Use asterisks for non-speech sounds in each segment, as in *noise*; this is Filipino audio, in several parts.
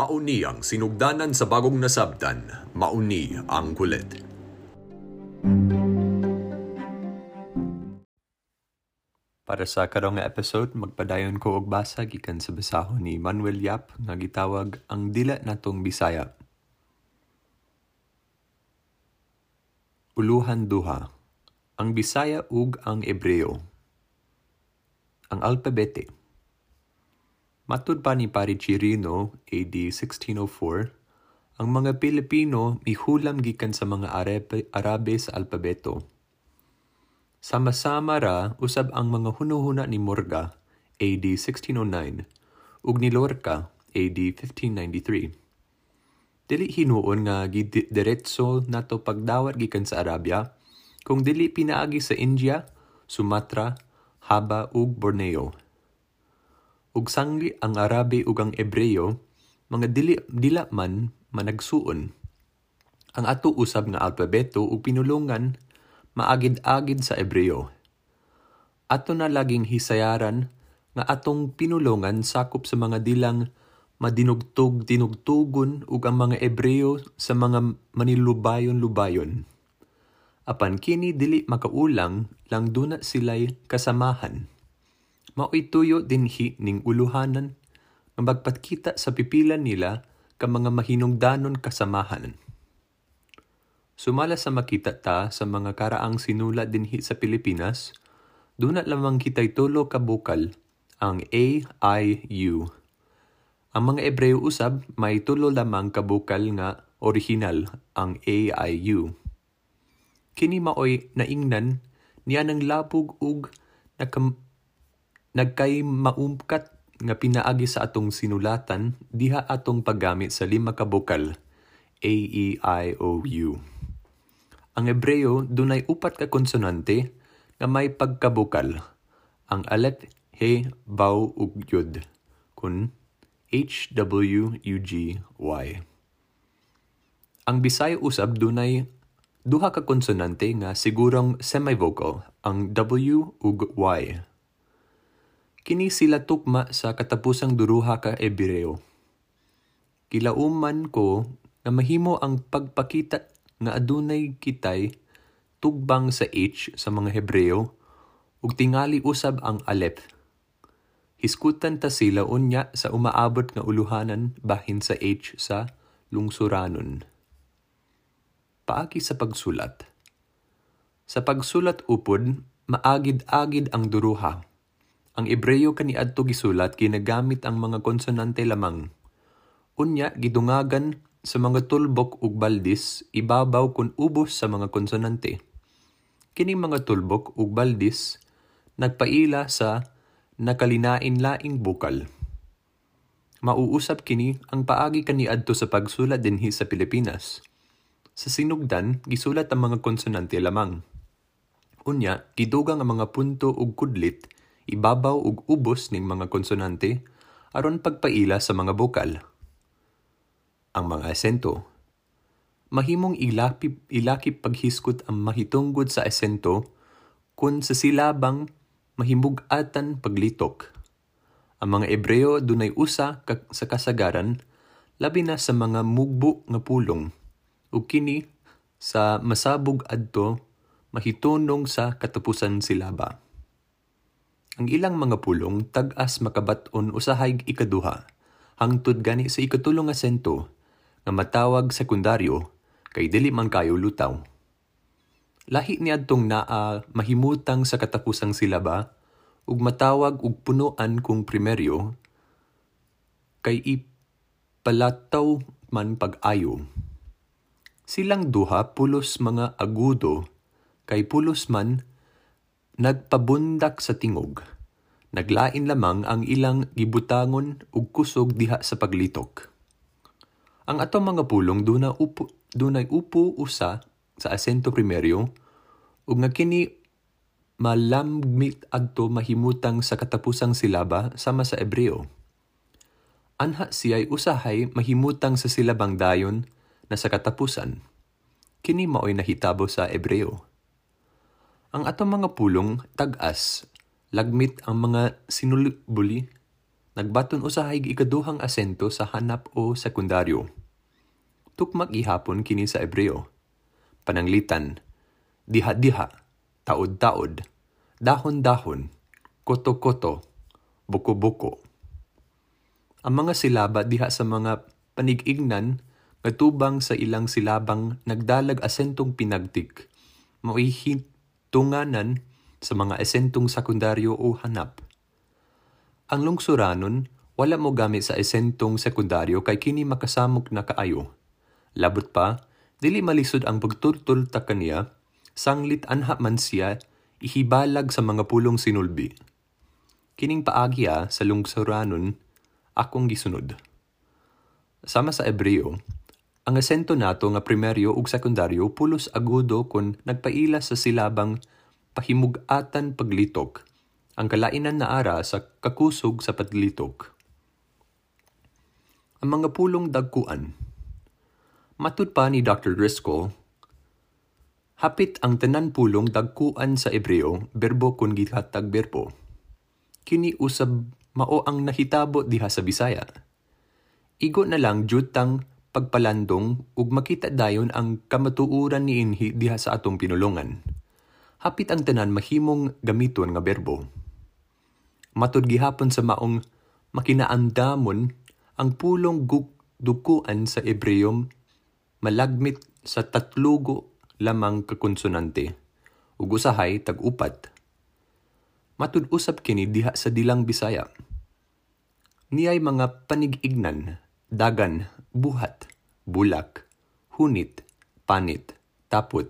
Mauni ang sinugdanan sa bagong nasabtan, mauni ang kulit. Para sa karong nga episode, magpadayon ko og basa gikan sa basahon ni Manuel Yap nga gitawag ang dila natong Bisaya. Uluhan duha. Ang Bisaya ug ang Ebreo. Ang alpabete. Matud pa ni Pari Chirino, AD 1604, ang mga Pilipino mihulam gikan sa mga Arabe, Arabe sa alpabeto. Sama-sama ra usab ang mga hunuhuna ni Morga, AD 1609, ug ni Lorca, AD 1593. Dili hinuon nga gidiretso nato pagdawat gikan sa Arabia, kung dili pinaagi sa India, Sumatra, Haba ug Borneo. Ug sangli ang Arabe ug ang Ebreo, mga dili dila man managsuon. Ang ato usab nga alpabeto ug pinulungan maagid-agid sa Ebreo. Ato na laging hisayaran nga atong pinulungan sakop sa mga dilang madinugtog-dinugtugon ug ang mga Ebreo sa mga manilubayon-lubayon. Apan kini dili makaulang lang duna sila'y kasamahan. Mao'y tuyo dinhi ning uluhanan nga magpatkita sa pipilan nila ka mga mahinungdanon kasamahan. Sumala sa makita ta sa mga karaang sinulat dinhi sa Pilipinas, dunat lamang kitay tulo ka bukal, ang A, I, U. Ang mga Ebreo usab may tulo lamang ka bukal nga original, ang A, I, U. Kini maoy naingnan niya ng labog ug nakam, nagkay maumkat nga pinaagi sa atong sinulatan diha atong paggamit sa lima ka bukal, A, E, I, O, U. Ang Ebreo dunay upat ka konsonante nga may pagkabukal. Ang aleph, he, baw ug yod kun H, W, U, G, Y. Ang Bisaya usab dunay duha ka konsonante nga sigurong semivocal, ang W ug Y. Kini sila tukma sa katapusang duruha ka Ebreo. Kilauman ko nga mahimo ang pagpakita nga adunay kitay tugbang sa H sa mga Hebreo ug tingali usab ang Aleph. Hiskutan ta sila unya sa umaabot nga uluhanan bahin sa H sa lungsuranon. Paagi sa pagsulat. Sa pagsulat upod, maagid-agid ang duruha. Ang Ebreo kaniadto gisulat ginagamit ang mga konsonante lamang. Unya gidungagan sa mga tulbok ug baldis, ibabaw kun ubos sa mga konsonante. Kining mga tulbok ug baldis nagpaila sa nakalinain-laing bukal. Mauusap kini ang paagi kaniadto sa pagsulat dinhi sa Pilipinas. Sa sinugdan, gisulat ang mga konsonante lamang. Unya, gidugang ang mga punto ug kudlit, ibabaw ug ubos ning mga konsonante aron pagpaila sa mga bukal ang mga asento. Mahimong ilakip, ilakip paghiskot ang mahitungod sa asento kung sa silabang mahimugatan paglitok. Ang mga Ebreo dunay usa sa kasagaran labi na sa mga mugbo nga pulong ug kini sa masabog adto mahitunong sa katapusan silaba. Ang ilang mga pulong tag-as makabat-on usahay ikaduha hangtod gani sa ikatulong asento nga matawag sekundaryo kay dili man kayo lutaw. Lahi niadtong naa mahimutang sa katapusang silaba ug matawag ug punuan kung primeryo kay ipalataw man pag-ayo. Silang duha pulos mga agudo kay pulos man nagpabundak sa tingog. Naglain lamang ang ilang gibutangon ug kusog diha sa paglitok. Ang atong mga pulong duna upo, dunay upo usa sa asento primeryo ug nga kini malamgmit adto mahimutang sa katapusang silaba sama sa Ebreo. Anha siya'y usahay mahimutang sa silabang dayon na sa katapusan. Kini maoy nahitabo sa Ebreo. Ang atong mga pulong tag-as, lagmit ang mga sinulbuli nagbaton usahay ikaduhang asento sa hanap o sekundaryo. Tukmak ihapon kini sa Ebreo. Pananglitan, diha-diha, taod-taod, dahon-dahon, koto-koto, buko-buko. Ang mga silaba diha sa mga panig-ignan katubang sa ilang silabang nagdalag asentong pinagtik, maihitunganan sa mga asentong sekundaryo o hanap. Ang lungsuranon, wala mo gamit sa asentong sekundaryo kay kini makasamok na kaayo. Labot pa, dili malisod ang pagturtul ta kaniya, sanglit anha man siya, ihibalag sa mga pulong sinulbi. Kining paagya sa lungsuranon, akong gisunod. Sama sa Ebreo, ang asento nato nga primeryo ug sekundaryo pulos agudo kon nagpaila sa silabang pahimugatan paglitok, ang kalainan na ara sa kakusog sa paglitok. Ang mga pulong dagkuan. Matud pa ni Dr. Driscoll, hapit ang tanan pulong dagkuan sa Ebreo, berbo kun gihatag berbo. Kini usab mao ang nahitabo diha sa Bisaya. Igo na lang jutang pagpalandong ug makita dayon ang kamatuuran ni inhi diha sa atong pinulungan. Hapit ang tanan mahimong gamiton nga berbo. Matud gihapon sa maong makinaandamon ang pulong guk dukuan sa Ebreo malagmit sa tatlugo lamang kakonsonante ug usahay tag-upat matud usab kini diha sa dilang Bisaya. Niyay mga panig-ignan, dagan, buhat, bulak, hunit, panit, tapot,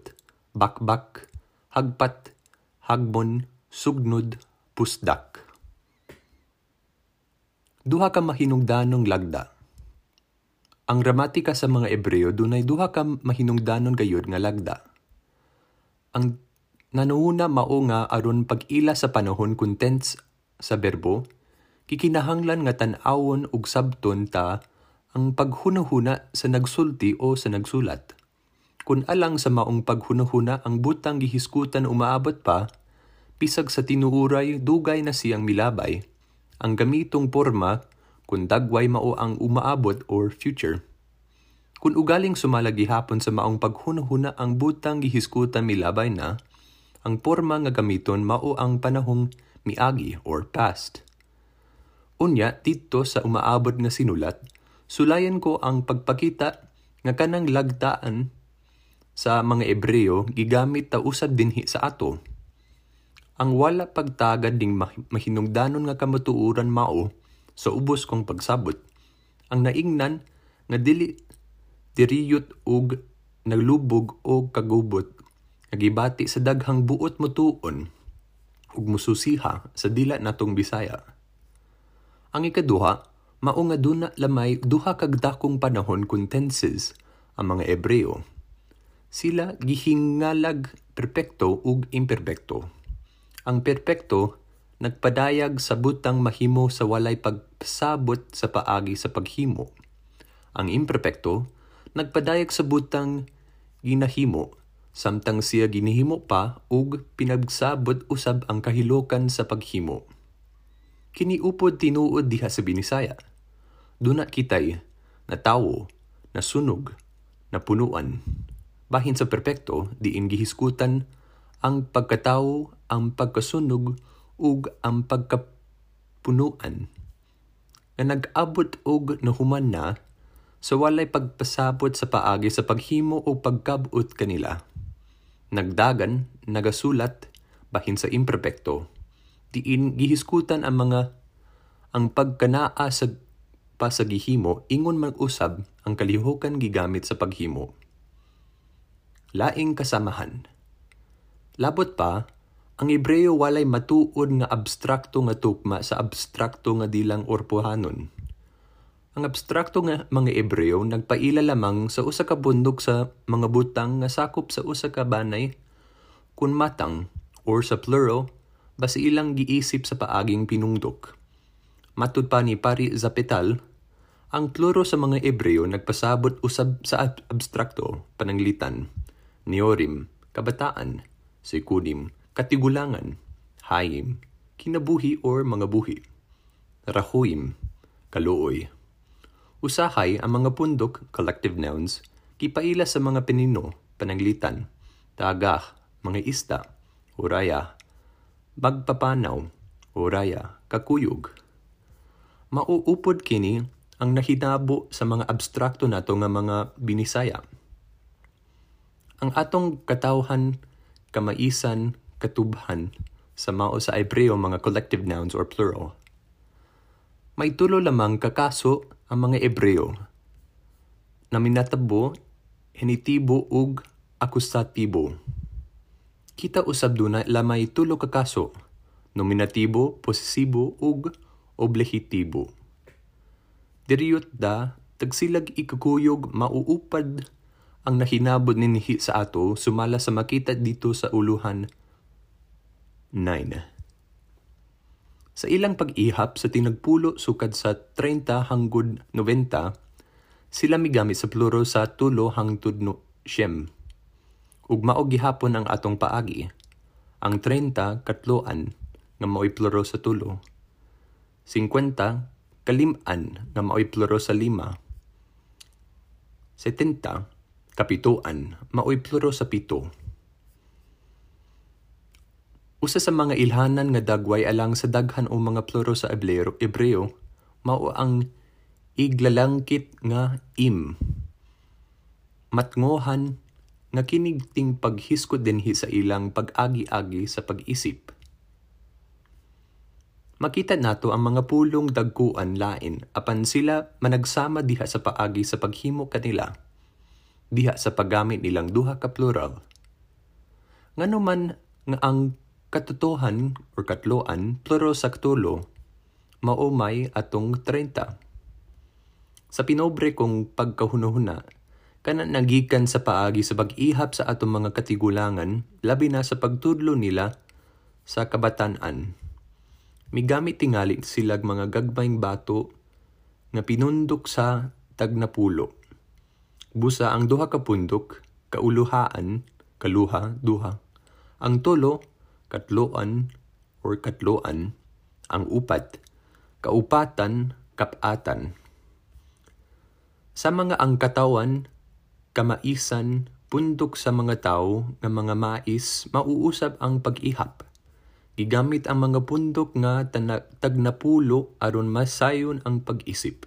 bakbak, hagpat, hagbon, sugnod, pusdak. Duha ka mahinungdanong lagda. Ang gramatika sa mga Ebreo dunay duha ka mahinungdanon gayud nga lagda. Ang Nanuuna mao nga aron pag-ila sa panahon kun tense sa berbo, kikinahanglan nga tan-awon ug sabton ta ang paghunahuna sa nagsulti o sa nagsulat. Kung alang sa maong paghunahuna ang butang gihiskutan umaabot pa, pisag sa tinuuray dugay na siyang milabay, ang gamitong porma kung dagway mao ang umaabot or future. Kung ugaling sumalagi hapon sa maong paghunahuna ang butang gihiskutan milabay na, ang porma nga gamiton mao ang panahong miagi or past. Unya, dito sa umaabot nga sinulat, sulayan ko ang pagpakita nga kanang lagtaan sa mga Ebreo gigamit ta usad dinhi sa ato. Ang wala pagtagad ding mahinungdanon nga kamatuuran mao sa ubos kong pagsabot. Ang naingnan nga dili diriyot ug naglubog o kagubot nagibati sa daghang buot motuon ug mususiha sa dila natong Bisaya. Ang ikaduha, mao nga duna lamay duha kag dakong panahon kun tenses ang mga Ebreo. Sila gihingalag perpekto ug imperpekto. Ang perpekto nagpadayag sa butang mahimo sa walay pagsabot sa paagi sa paghimo. Ang imperpekto nagpadayag sa butang ginahimo samtang siya ginihimo pa ug pinagsabot usab ang kahilokan sa paghimo. Kiniupod tinuod diha sa Binisaya. Duna kitay na tawo, na sunog, na punuan. Bahin sa perpekto, diin gihiskutan ang pagkatawo, ang pagkasunog, ug ang pagkapunuan. Nga nag-abot og nahuman na sa walay pagpasabot sa paagi sa paghimo o pagkabot kanila nagdagan, nagasulat, bahin sa imperpekto, diin gihiskutan ang mga ang pagkanaa sa pasagihimo ingon mag-usab ang kalihukan gigamit sa paghimo. Laing kasamahan. Labot pa, ang Hebreo walay matuod nga abstrakto nga tukma sa abstrakto nga dilang orpohanon. Ang abstrakto nga mga Ebreo nagpaila lamang sa usa ka bundok sa mga butang nga sakop sa usa ka banay kun matang or sa plural basi ilang giisip sa paaging pinungdok. Matud pa ni Pari Zapetal, ang kloro sa mga Ebreo nagpasabot usab sa abstrakto, pananglitan, neorim, kabataan, sikudim, katigulangan, hayim, kinabuhi or mga buhi. rahuim, kaluoy. Usahay ang mga pundok, collective nouns, kipaila sa mga pinino, pananglitan, tagah, mga isda, uraya, magpapanaw, uraya, kakuyog. Mauupod kini ang nahinabo sa mga abstrakto nato nga mga binisaya. Ang atong katawhan, kamaisan, katubhan, sa mao sa Hebreo mga collective nouns or plural. May tulo lamang kakaso ang mga Hebreo na minatabo, hinitibo ug akusatibo. Kita usab duna lamay tulo kakaso, nominatibo, posesibo ug oblehitibo. Diriyot da, tagsilag ikakuyog mauupad ang nahinabod ninhi sa ato sumala sa makita dito sa uluhan 9. Sa ilang pag-ihap sa tinagpulo sukad sa 30 hangtod 90, sila migamit sa pluro sa tulo hangtod no siyem. Ug mao gihapon ang atong paagi. Ang 30 katloan nga mao'y pluro sa tulo. 50 kalim-an nga mao'y pluro sa lima. 70 kapituan mao'y pluro sa pito. Usa sa mga ilhanan nga dagway alang sa daghan o mga pluro sa Ebreo, Ebreo mao ang iglalangkit nga im. Matngohan nga kinigting paghiskod dinhi sa ilang pag-agi-agi sa pag-isip. Makita nato ang mga pulong dagkuan lain apan sila managsama diha sa paagi sa paghimo kanila diha sa paggamit nilang duha ka plural. Ngano man nga ang katotohan or katloan plural sa ktulo maumay atong 30. Sa pinobre kong pagkahunuhuna, kana nagikan sa paagi sa pag-ihap sa atong mga katigulangan, labi na sa pagtudlo nila sa kabatanan. Migamit tingali silag mga gagmayng bato nga pinundok sa tagnapulo. Busa ang duha ka pundok, kauluhaan, kaluha, duha. Ang tulo, katloan or katloan, ang upat, kaupatan, kapatan. Sa mga ang katawan, kamaisan, pundok sa mga tao nga mga mais, mauusab ang pag-ihap. Gigamit ang mga pundok nga tagnapulo aron masayon ang pag-isip.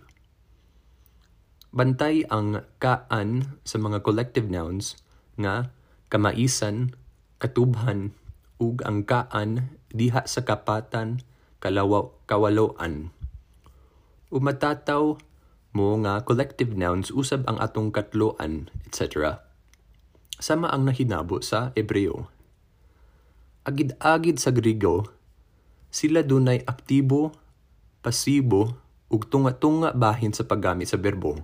Bantay ang kaan sa mga collective nouns nga kamaisan, katubhan, ug ang kaan diha sa kapatan kalawaw kawaloan. Umatataw mo nga collective nouns usab ang atong katloan, etc. Sama ang nahinabo sa Ebreo. Agid-agid sa Grigo, sila dunay aktibo, pasibo, ug tunga-tunga bahin sa paggamit sa berbo.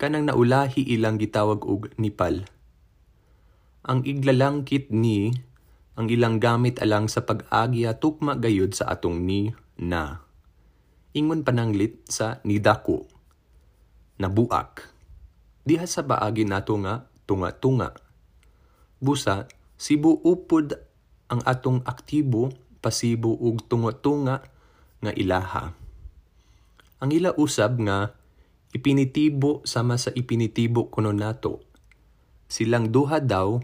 Kanang naulahi ilang gitawag og nipal. Ang iglalangkit ni ang ilang gamit alang sa pag-agya tukma gayud sa atong ni na. Ingon pananglit sa nidako. Nabuak. Diha sa baagi nato nga tunga-tunga. Busa, sibu upod ang atong aktibo, pasibo ug tunga-tunga nga ilaha. Ang ila usab nga ipinitibo sama sa ipinitibo kuno nato. Silang duha daw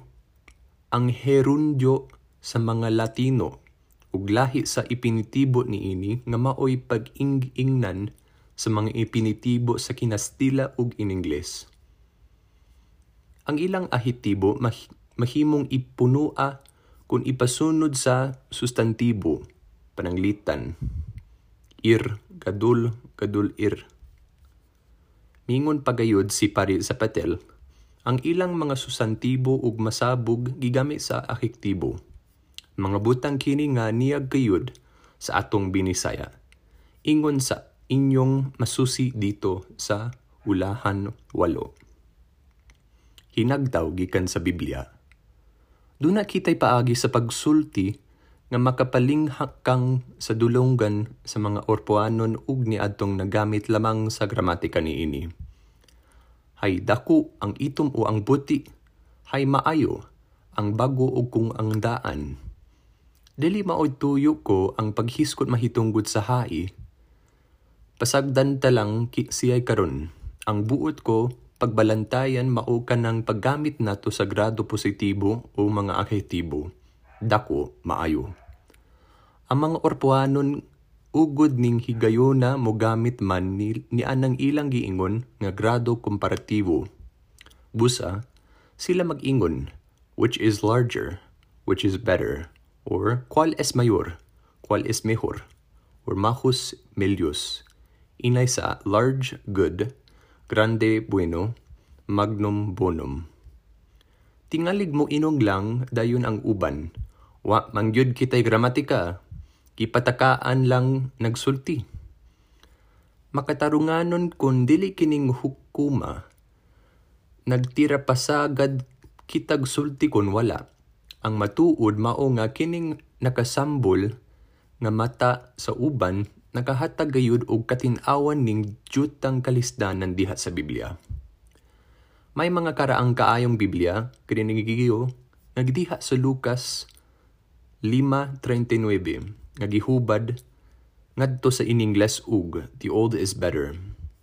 ang herundyo sa mga Latino ug lahi sa ipinitibo niini nga maoy pag-ingingnan sa mga ipinitibo sa Kinastila ug Iningles. Ang ilang ahitibo mah- mahimong ipunua kung ipasunod sa sustantibo, pananglitan, ir, gadul, gadul ir. Mingon pagayod si Pari Zapatel, ang ilang mga sustantibo ug masabog gigamit sa ahektibo mga butang kini nga niyag kayod sa atong binisaya. Ingon sa inyong masusi dito sa ulahan walo. Hinagdaw gikan sa Biblia. Duna kitay paagi sa pagsulti nga makapalinghak kang sa dulonggan sa mga orpoanon ug ni adtong nagamit lamang sa gramatika niini. Hay dako ang itom o ang buti, hay maayo ang bago ug kung ang daan Dili maoy tuyo ko ang paghiskot mahitungod sa hai, Pasagdan ta lang ki siyay karon. Ang buot ko pagbalantayan mao kanang paggamit nato sa grado positibo o mga adhetibo. Dako maayo. Ang mga orpuanon ugod ning higayona mo gamit man ni, ni anang ilang giingon nga grado komparatibo. Busa, sila mag-ingon, which is larger, which is better, or qual es mayor, qual es mejor, or majus melius. Inay sa large, good, grande, bueno, magnum, bonum. Tingalig mo inong lang dayon ang uban. Wa mangyud kitay gramatika, kipatakaan lang nagsulti. Makatarunganon kun dili kining hukuma, nagtira pasagad kitag sulti kun wala. Ang matuod mao nga kining nakasambol nga mata sa uban nakahatag gayud og katin-awan ning jutang kalisdanan diha sa Biblia. May mga karaang kaayong Biblia kini nagigiyo nagdiha sa Lucas 5:39 nagihubad ngadto sa iningles ug the old is better.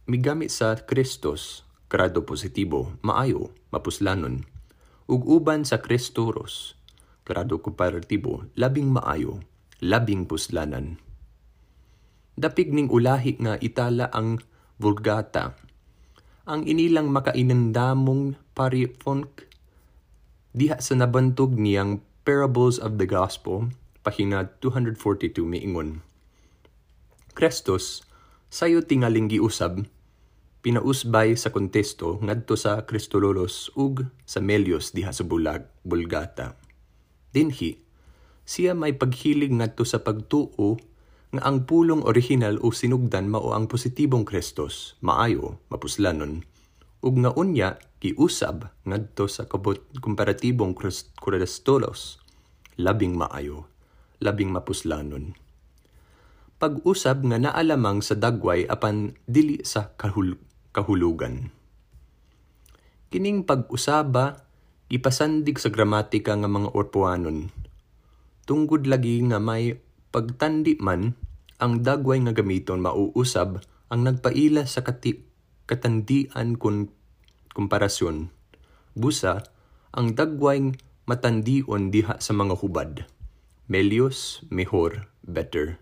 Migamit sa Kristos grado positibo, maayo, mapuslanon. Ug uban sa Kristoros grado komparatibo, labing maayo, labing puslanan dapig ning ulahi nga itala ang Vulgata. Ang inilang makainandamong parifonk diha sa nabantog niyang Parables of the Gospel, pahina 242 miingon. Krestos, sayo tingaling giusab, pinausbay sa kontesto ngadto sa Kristololos ug sa Melios diha sa Bulag, Bulgata. Dinhi, siya may paghilig ngadto sa pagtuo nga ang pulong original o sinugdan mao ang positibong Kristos, maayo, mapuslanon, ug nga unya giusab ngadto sa kabot komparatibong Kristolos, labing maayo, labing mapuslanon. Pag-usab nga naalamang sa dagway apan dili sa kahul kahulugan. Kining pag-usaba ipasandig sa gramatika nga mga orpuanon. Tungod lagi nga may pagtandi man, ang dagway nga gamiton mauusab ang nagpaila sa kati, katandian kun komparasyon. Busa, ang dagway matandion diha sa mga hubad. Melios, mejor, better.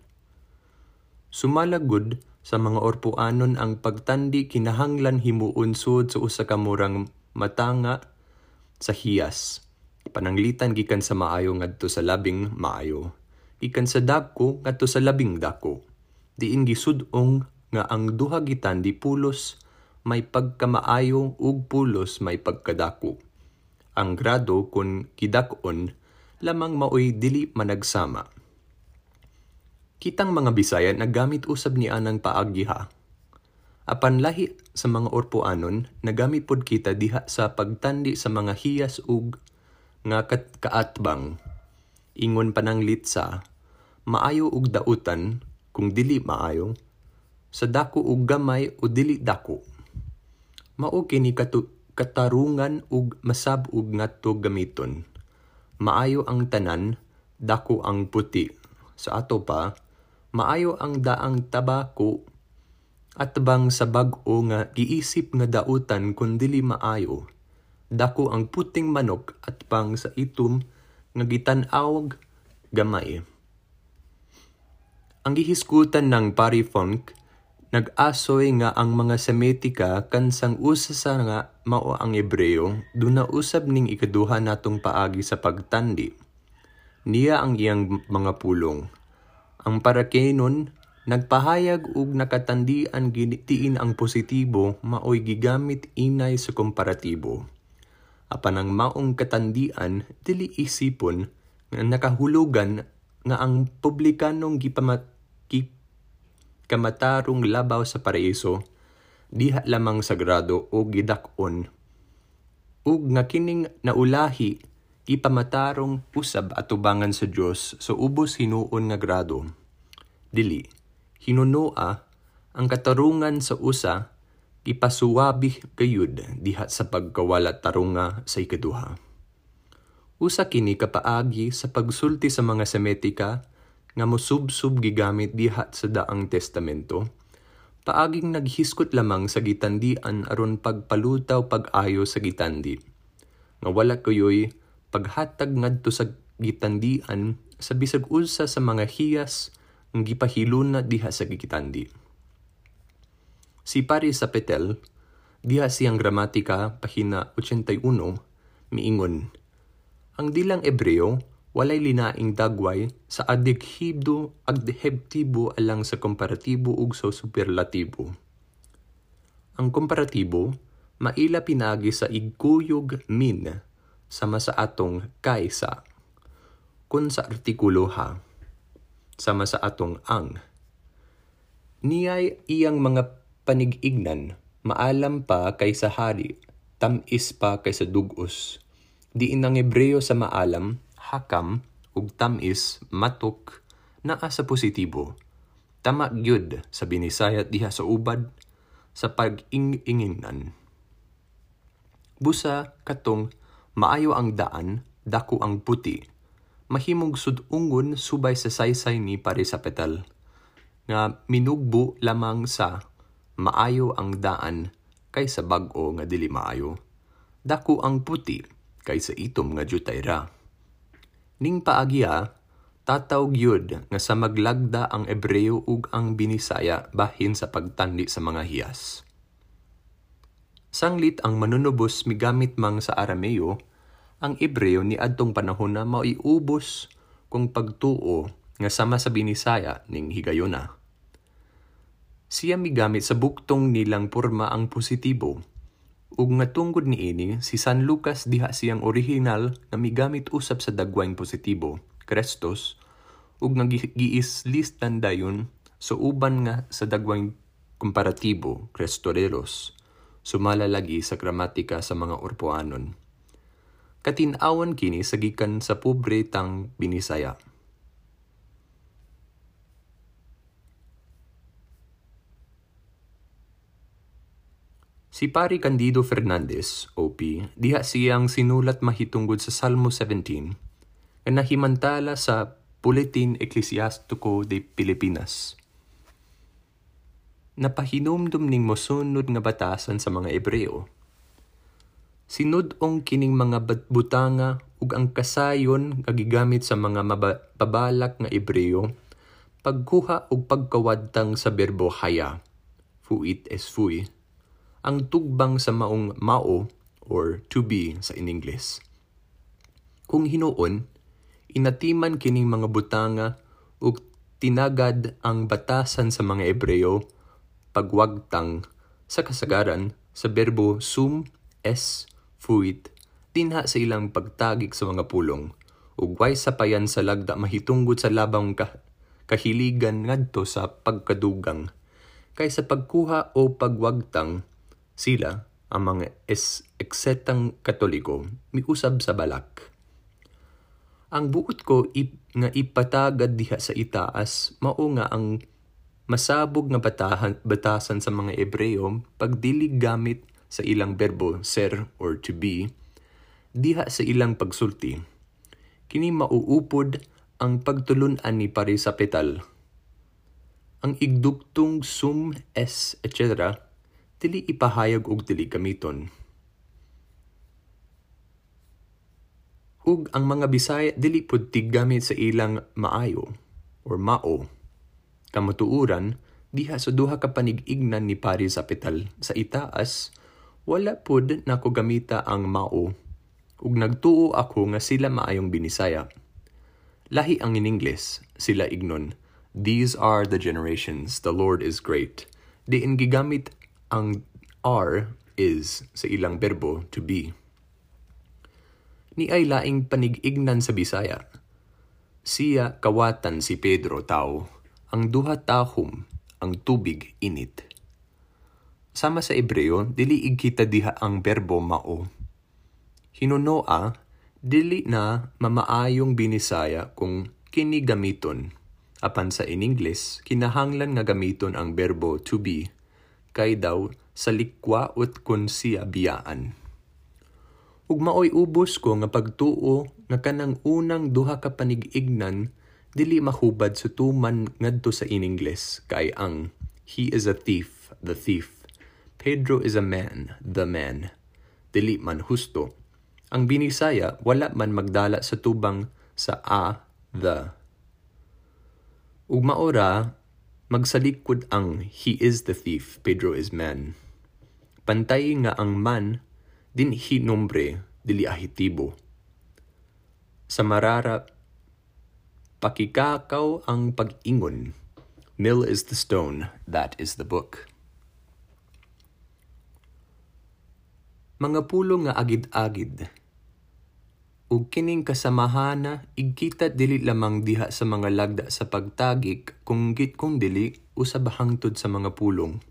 Sumalagod sa mga orpuanon ang pagtandi kinahanglan himuon sud sa usa ka murang matanga sa hiyas. Pananglitan gikan sa maayo ngadto sa labing maayo ikan sa dako ngadto sa labing dako. Diin gisudong nga ang duha gitan di pulos may pagkamaayo ug pulos may pagkadako. Ang grado kun kidakon lamang maoy dili managsama. Kitang mga Bisaya nagamit usab ni anang paagiha. Apan lahi sa mga orpoanon, nagamit pod kita diha sa pagtandi sa mga hiyas ug nga kaatbang ingon pananglit sa maayo ug dautan kung dili maayo sa dako ug gamay o dili dako. Mao kini katarungan ug masab ug ngadto gamiton. Maayo ang tanan dako ang puti. Sa ato pa maayo ang daang tabako at bang sa bag-o nga giisip nga dautan kun dili maayo dako ang puting manok at pang sa itom nga gitan-awag gamay. Ang gihiskutan ng Parifunk nag-asoy nga ang mga Semitika kansang usa sa nga mao ang Hebreo duna usab ning ikaduha natong paagi sa pagtandi. Niya ang iyang mga pulong. Ang parakenon nagpahayag ug nakatandian ginitiin ang positibo maoy gigamit inay sa komparatibo apan ang maong katandian dili isipon nga nakahulugan nga ang publikanong gipamat gi, kamatarong labaw sa paraiso diha lamang sagrado o gidakon ug nga kining naulahi ipamatarong usab atubangan sa Dios sa ubos hinuon nga grado dili hinunoa ang katarungan sa usa ipasuwabi kayud diha sa pagkawala tarunga sa ikaduha. Usa kini kapaagi sa pagsulti sa mga Semitika nga mosubsub gigamit diha sa daang testamento paaging naghiskot lamang sa gitandian aron pagpalutaw pag-ayo sa gitandi. Nga wala kayoy paghatag ngadto sa gitandian sa bisag usa sa mga hiyas ng gipahiluna diha sa gitandi. Si Pari sa Petel, diha siyang gramatika pahina 81, miingon, Ang dilang Ebreo, walay linaing dagway sa adjektibo adjektibo alang sa komparatibo ug sa superlatibo. Ang komparatibo maila pinagi sa igkuyog min sama sa atong kaysa kun sa artikulo ha sama sa atong ang. Niyay iyang mga panigignan maalam pa kaysa hari tamis pa kaysa dugos. Di inang Hebreo sa maalam hakam ug tamis matok naa sa positibo. Tama gyud sa binisayat diha sa ubad sa pag-ingingan. Busa katong maayo ang daan, dako ang puti. Mahimog sudungon subay sa saysay ni pare sa petal. Nga minugbo lamang sa maayo ang daan kaysa bag-o nga dili maayo. Dako ang puti kaysa itom nga jutay ra. Ning paagya, tataw gyud nga sa maglagda ang Ebreo ug ang Binisaya bahin sa pagtandi sa mga hiyas. Sanglit ang manunubos migamit mang sa Arameo, ang Ebreo ni adtong panahon na maiubos kung pagtuo nga sama sa Binisaya ning higayuna. Siya migamit sa buktong nilang porma ang positibo ug nga tungkod niini si San Lucas diha siyang original nga migamit usab sa dagwayng positibo Krestos ug nga giislistan dayon sa uban nga sa dagwayng komparatibo Krestoreros sumala lagi sa gramatika sa mga Urpoanon katin-awan kini sa gikan sa pobre tang binisaya Si Pari Candido Fernandez, OP, diha siyang sinulat mahitungod sa Salmo 17 nga nahimantala sa Bulletin Ecclesiastico de Pilipinas. Napahinumdum ning mosunod nga batasan sa mga Ebreo. Sinudong kining mga butanga ug ang kasayon nga gigamit sa mga mabalak nga Ebreo pagkuha ug pagkawadtang sa berbo haya, fuit es fui, ang tugbang sa maong mao or to be sa in English. Kung hinuon, inatiman kining mga butanga ug tinagad ang batasan sa mga Ebreo pagwagtang sa kasagaran sa berbo sum es fuit dinha sa ilang pagtagik sa mga pulong ug way sapayan sa lagda mahitungod sa labang ka kahiligan ngadto sa pagkadugang kaysa pagkuha o pagwagtang sila, ang mga es eksetang katoliko, miusab sa balak. Ang buot ko ip, nga ipatagad diha sa itaas, mao nga ang masabog nga batahan, batasan sa mga Ebreo pagdilig gamit sa ilang berbo ser or to be, diha sa ilang pagsulti. Kini mauupod ang pagtulunan ni pare sa petal. Ang igduktong sum es etc dili ipahayag og dili gamiton. Ug ang mga Bisaya dili pud gamit sa ilang maayo or mao. Kamatuuran, diha sa duha ka panig-ignan ni pari sa petal sa itaas, wala pud nako gamita ang mao. Ug nagtuo ako nga sila maayong binisaya. Lahi ang in English, sila ignon. These are the generations, the Lord is great. Diin gigamit ang are is sa ilang berbo to be. Ni ay laing panig-ignan sa Bisaya. Siya kawatan si Pedro tao, ang duha tahom, ang tubig init. Sama sa Ebreo, dili igkita diha ang berbo mao. Hinunoa, dili na mamaayong binisaya kung kini gamiton. Apan sa in English, kinahanglan nga gamiton ang berbo to be kay daw sa likwa ut kun siya biyaan. Ug maoy ubos ko nga pagtuo nga kanang unang duha ka panig-ignan dili mahubad sa tuman ngadto sa in English kay ang he is a thief, the thief. Pedro is a man, the man. Dili man husto. Ang binisaya, wala man magdala sa tubang sa a, the. Ug maora, magsalikod ang he is the thief, Pedro is man. Pantay nga ang man, din hi nombre, dili ahitibo. Sa marara, pakikakaw ang pag-ingon. Mill is the stone, that is the book. Mga pulo nga agid-agid. Ug kining kasamahana igkita dili lamang diha sa mga lagda sa pagtagik kung git kung dili usab hangtod sa mga pulong.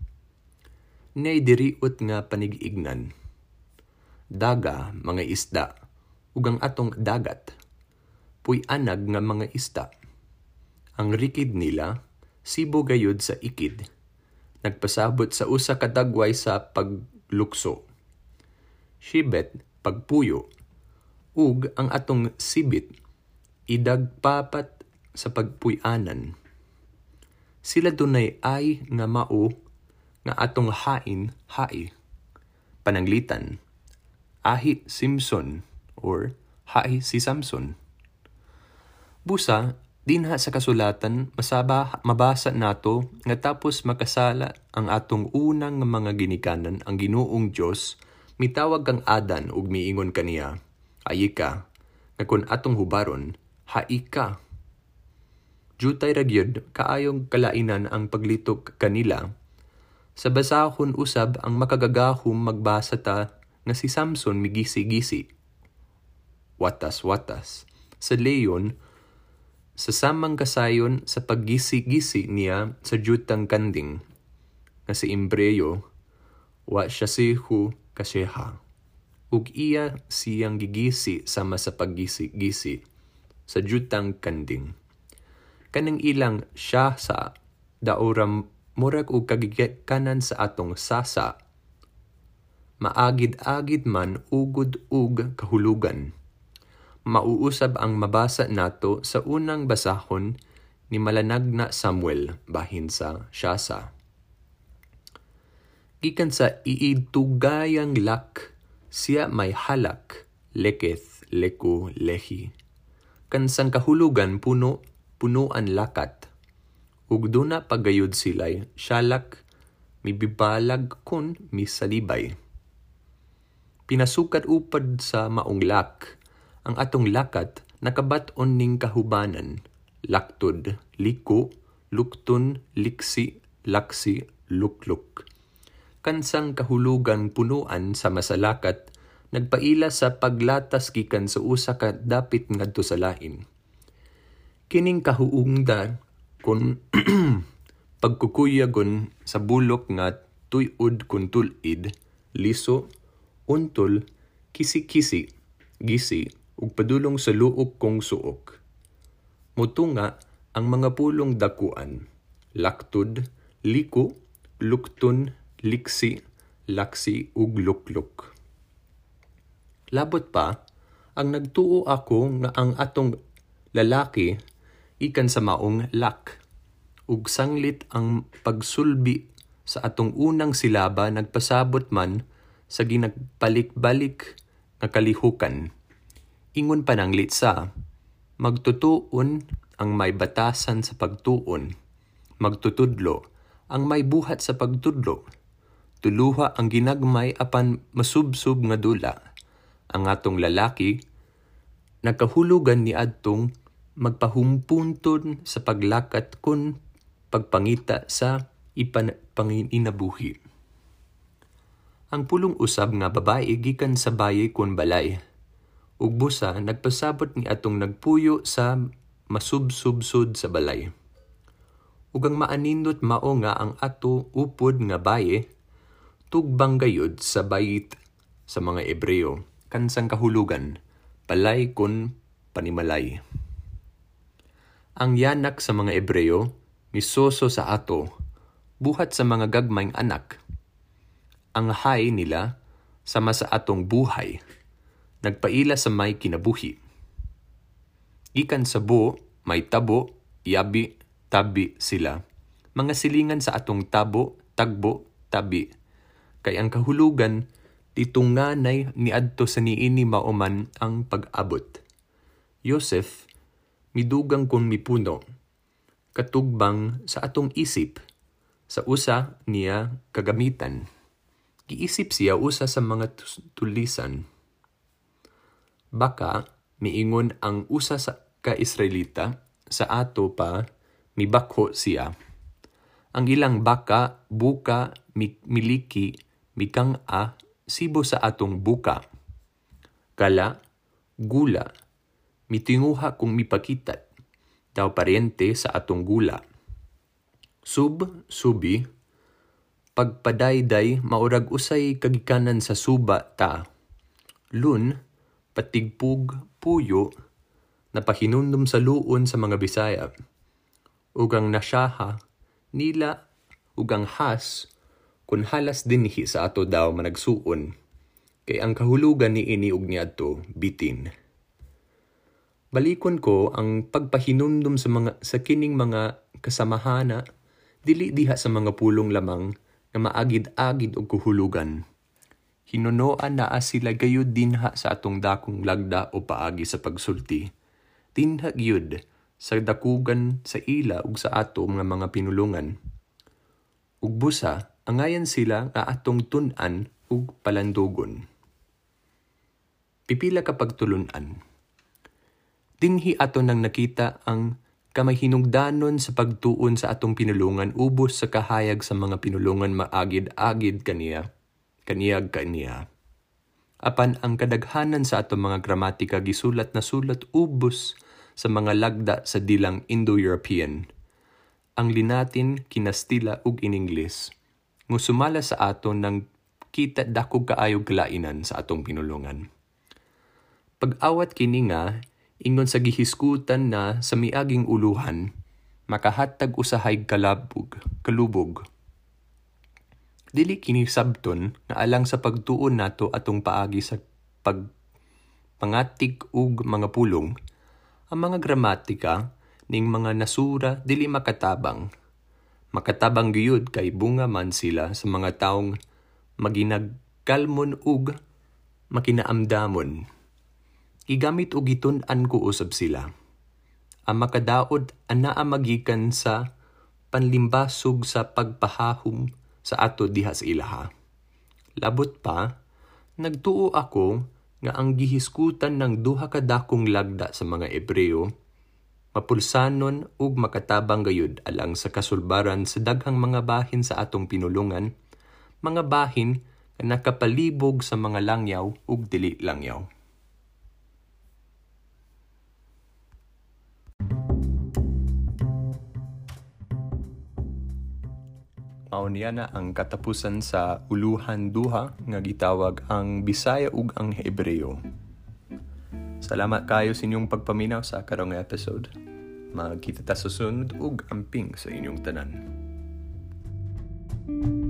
Nay diriot nga panigignan. Daga, mga isda, ug ang atong dagat. Puy anag nga mga isda. Ang rikid nila sibo gayud sa ikid. Nagpasabot sa usa ka dagway sa paglukso. Shibet pagpuyo. Ug ang atong sibit idagpapat sa pagpuyanan. Sila dunay ay nga mao nga atong hain hai. Pananglitan. Ahi Simpson or hai si Samson. Busa, dinha sa kasulatan, masaba mabasa nato nga tapos makasala ang atong unang mga ginikanan ang Ginoong Dios mitawag kang Adan ug miingon kaniya, ayi ka, nga kun atong hubaron, hai ka. Jutay ragyod kaayong kalainan ang paglitok kanila. Sa basahon usab ang makagagahom magbasa ta nga si Samson migisi-gisi. Watas-watas. Sa leyon, sa samang kasayon sa paggisi-gisi niya sa jutang kanding, nga si Imbreyo, wa siya si hu kasyeha. Ug iya siyang gigisi sama sa paggisi-gisi sa jutang kanding. Kanang ilang siya sa daoram murag ug kagikanan sa atong sasa. Maagid-agid man ugod ug kahulugan. Mauusab ang mabasa nato sa unang basahon ni malanag na Samuel bahin sa Shasa. Gikan sa iidtugayang lak, siya may halak, leketh, leku, lehi. Kansang kahulugan puno, punuan lakat. Ug duna pagayod silay, shalak, mibibalag kun misalibay. Pinasukat upad sa maong lak, ang atong lakat nakabat-on ning kahubanan, laktod, liko, luktun, liksi, laksi, lukluk kansang kahulugan punuan sa masalakat, nagpaila sa paglatas gikan sa usa ka dapit ngadto sa lain. Kining kahuungda kun *clears throat* pagkukuyagon sa bulok nga tuyod kun tulid, liso, untol, kisi-kisi, gisi, ug padulong sa luok kong suok. Mutunga ang mga pulong dakuan, laktod, liko, luktun, liksi, laksi ug lukluk. Labot pa, ang nagtuo ako nga ang atong lalaki ikan sa maong lak. Ug sanglit ang pagsulbi sa atong unang silaba nagpasabot man sa ginagpalik-balik nga kalihukan. Ingon pa ng litsa, magtutuon ang may batasan sa pagtuon, magtutudlo ang may buhat sa pagtudlo, tuluha ang ginagmay apan masubsub nga dula. Ang atong lalaki, nakahulugan ni adtong magpahumpunton sa paglakat kun pagpangita sa ipaninabuhi. Ang pulong usab nga babae gikan sa bayay kun balay. Ug busa nagpasabot ni atong nagpuyo sa masubsubsud sa balay. Ug ang maanindot mao nga ang ato upod nga baye tugbang gayud sa bayit sa mga Ebreo, kansang kahulugan, palay kun panimalay. Ang yanak sa mga Ebreo, misoso sa ato, buhat sa mga gagmayng anak. Ang hay nila, sama sa atong buhay, nagpaila sa may kinabuhi. Ikan sa bu, may tabo, yabi, tabi sila. Mga silingan sa atong tabo, tagbo, tabi. Kay ang kahulugan, ditong nganay ni adto sa niini mauman ang pag-abot. Yosef, midugang kung mipuno, katugbang sa atong isip, sa usa niya kagamitan. Giisip siya usa sa mga tulisan. Baka, miingon ang usa sa ka-Israelita, sa ato pa, mibakho siya. Ang ilang baka, buka, miliki, mikang a, sibo sa atong buka. Kala, gula, mitinguha kung mipakitat, daw paryente sa atong gula. Sub, subi, pagpadayday maurag usay kagikanan sa suba ta. Lun, patigpug, puyo, napahinundom sa luon sa mga Bisaya. Ugang nasyaha, nila, ugang has, kun halas dinhi sa ato daw managsuon, kay ang kahulugan ni ini ug niadto bitin. Balikon ko ang pagpahinumdum sa mga sa kining mga kasamahana dili diha sa mga pulong lamang nga maagid-agid og kuhulugan. Hinunoan na sila gayud dinha sa atong dakong lagda o paagi sa pagsulti. Dinha gyud sa dakugan sa ila ug sa ato nga mga pinulungan. Ug busa angayan sila nga atong tun-an ug palandugon. Pipila ka pagtulunan. Dinhi ato nang nakita ang kamahinungdanon sa pagtuon sa atong pinulungan ubos sa kahayag sa mga pinulungan maagid-agid kaniya, kaniyag kaniya. Apan ang kadaghanan sa atong mga gramatika gisulat na sulat ubos sa mga lagda sa dilang Indo-European. Ang linatin kinastila ug in Ingles Ngusumala sa aton ng kita dakog kaayog kalainan sa atong pinulungan. Pag-awat kini nga, ingon sa gihiskutan na sa miaging uluhan, makahatag usahay kalabog, kalubog. Dili kini sabton na alang sa pagtuon nato atong paagi sa pag pangatik ug mga pulong, ang mga gramatika ning mga nasura dili makatabang Makatabang giyud kay bunga man sila sa mga taong maginagkalmon ug makinaamdamon. Igamit og gitun-an ko usab sila. Ang makadaod anaa magikan sa panlimbasog sa pagpahahom sa ato diha sa ilaha. Labot pa, nagtuo ako nga ang gihiskutan ng duha ka dakong lagda sa mga Ebreo mapulsanon ug makatabang gayud alang sa kasulbaran sa daghang mga bahin sa atong pinulungan, mga bahin nga nakapalibog sa mga langyaw ug dili langyaw. Mao na ang katapusan sa uluhan duha nga gitawag ang Bisaya ug ang Hebreo. Salamat kayo sa inyong pagpaminaw sa karong episode. Magkita ta sa sunod ug amping sa inyong tanan. thank you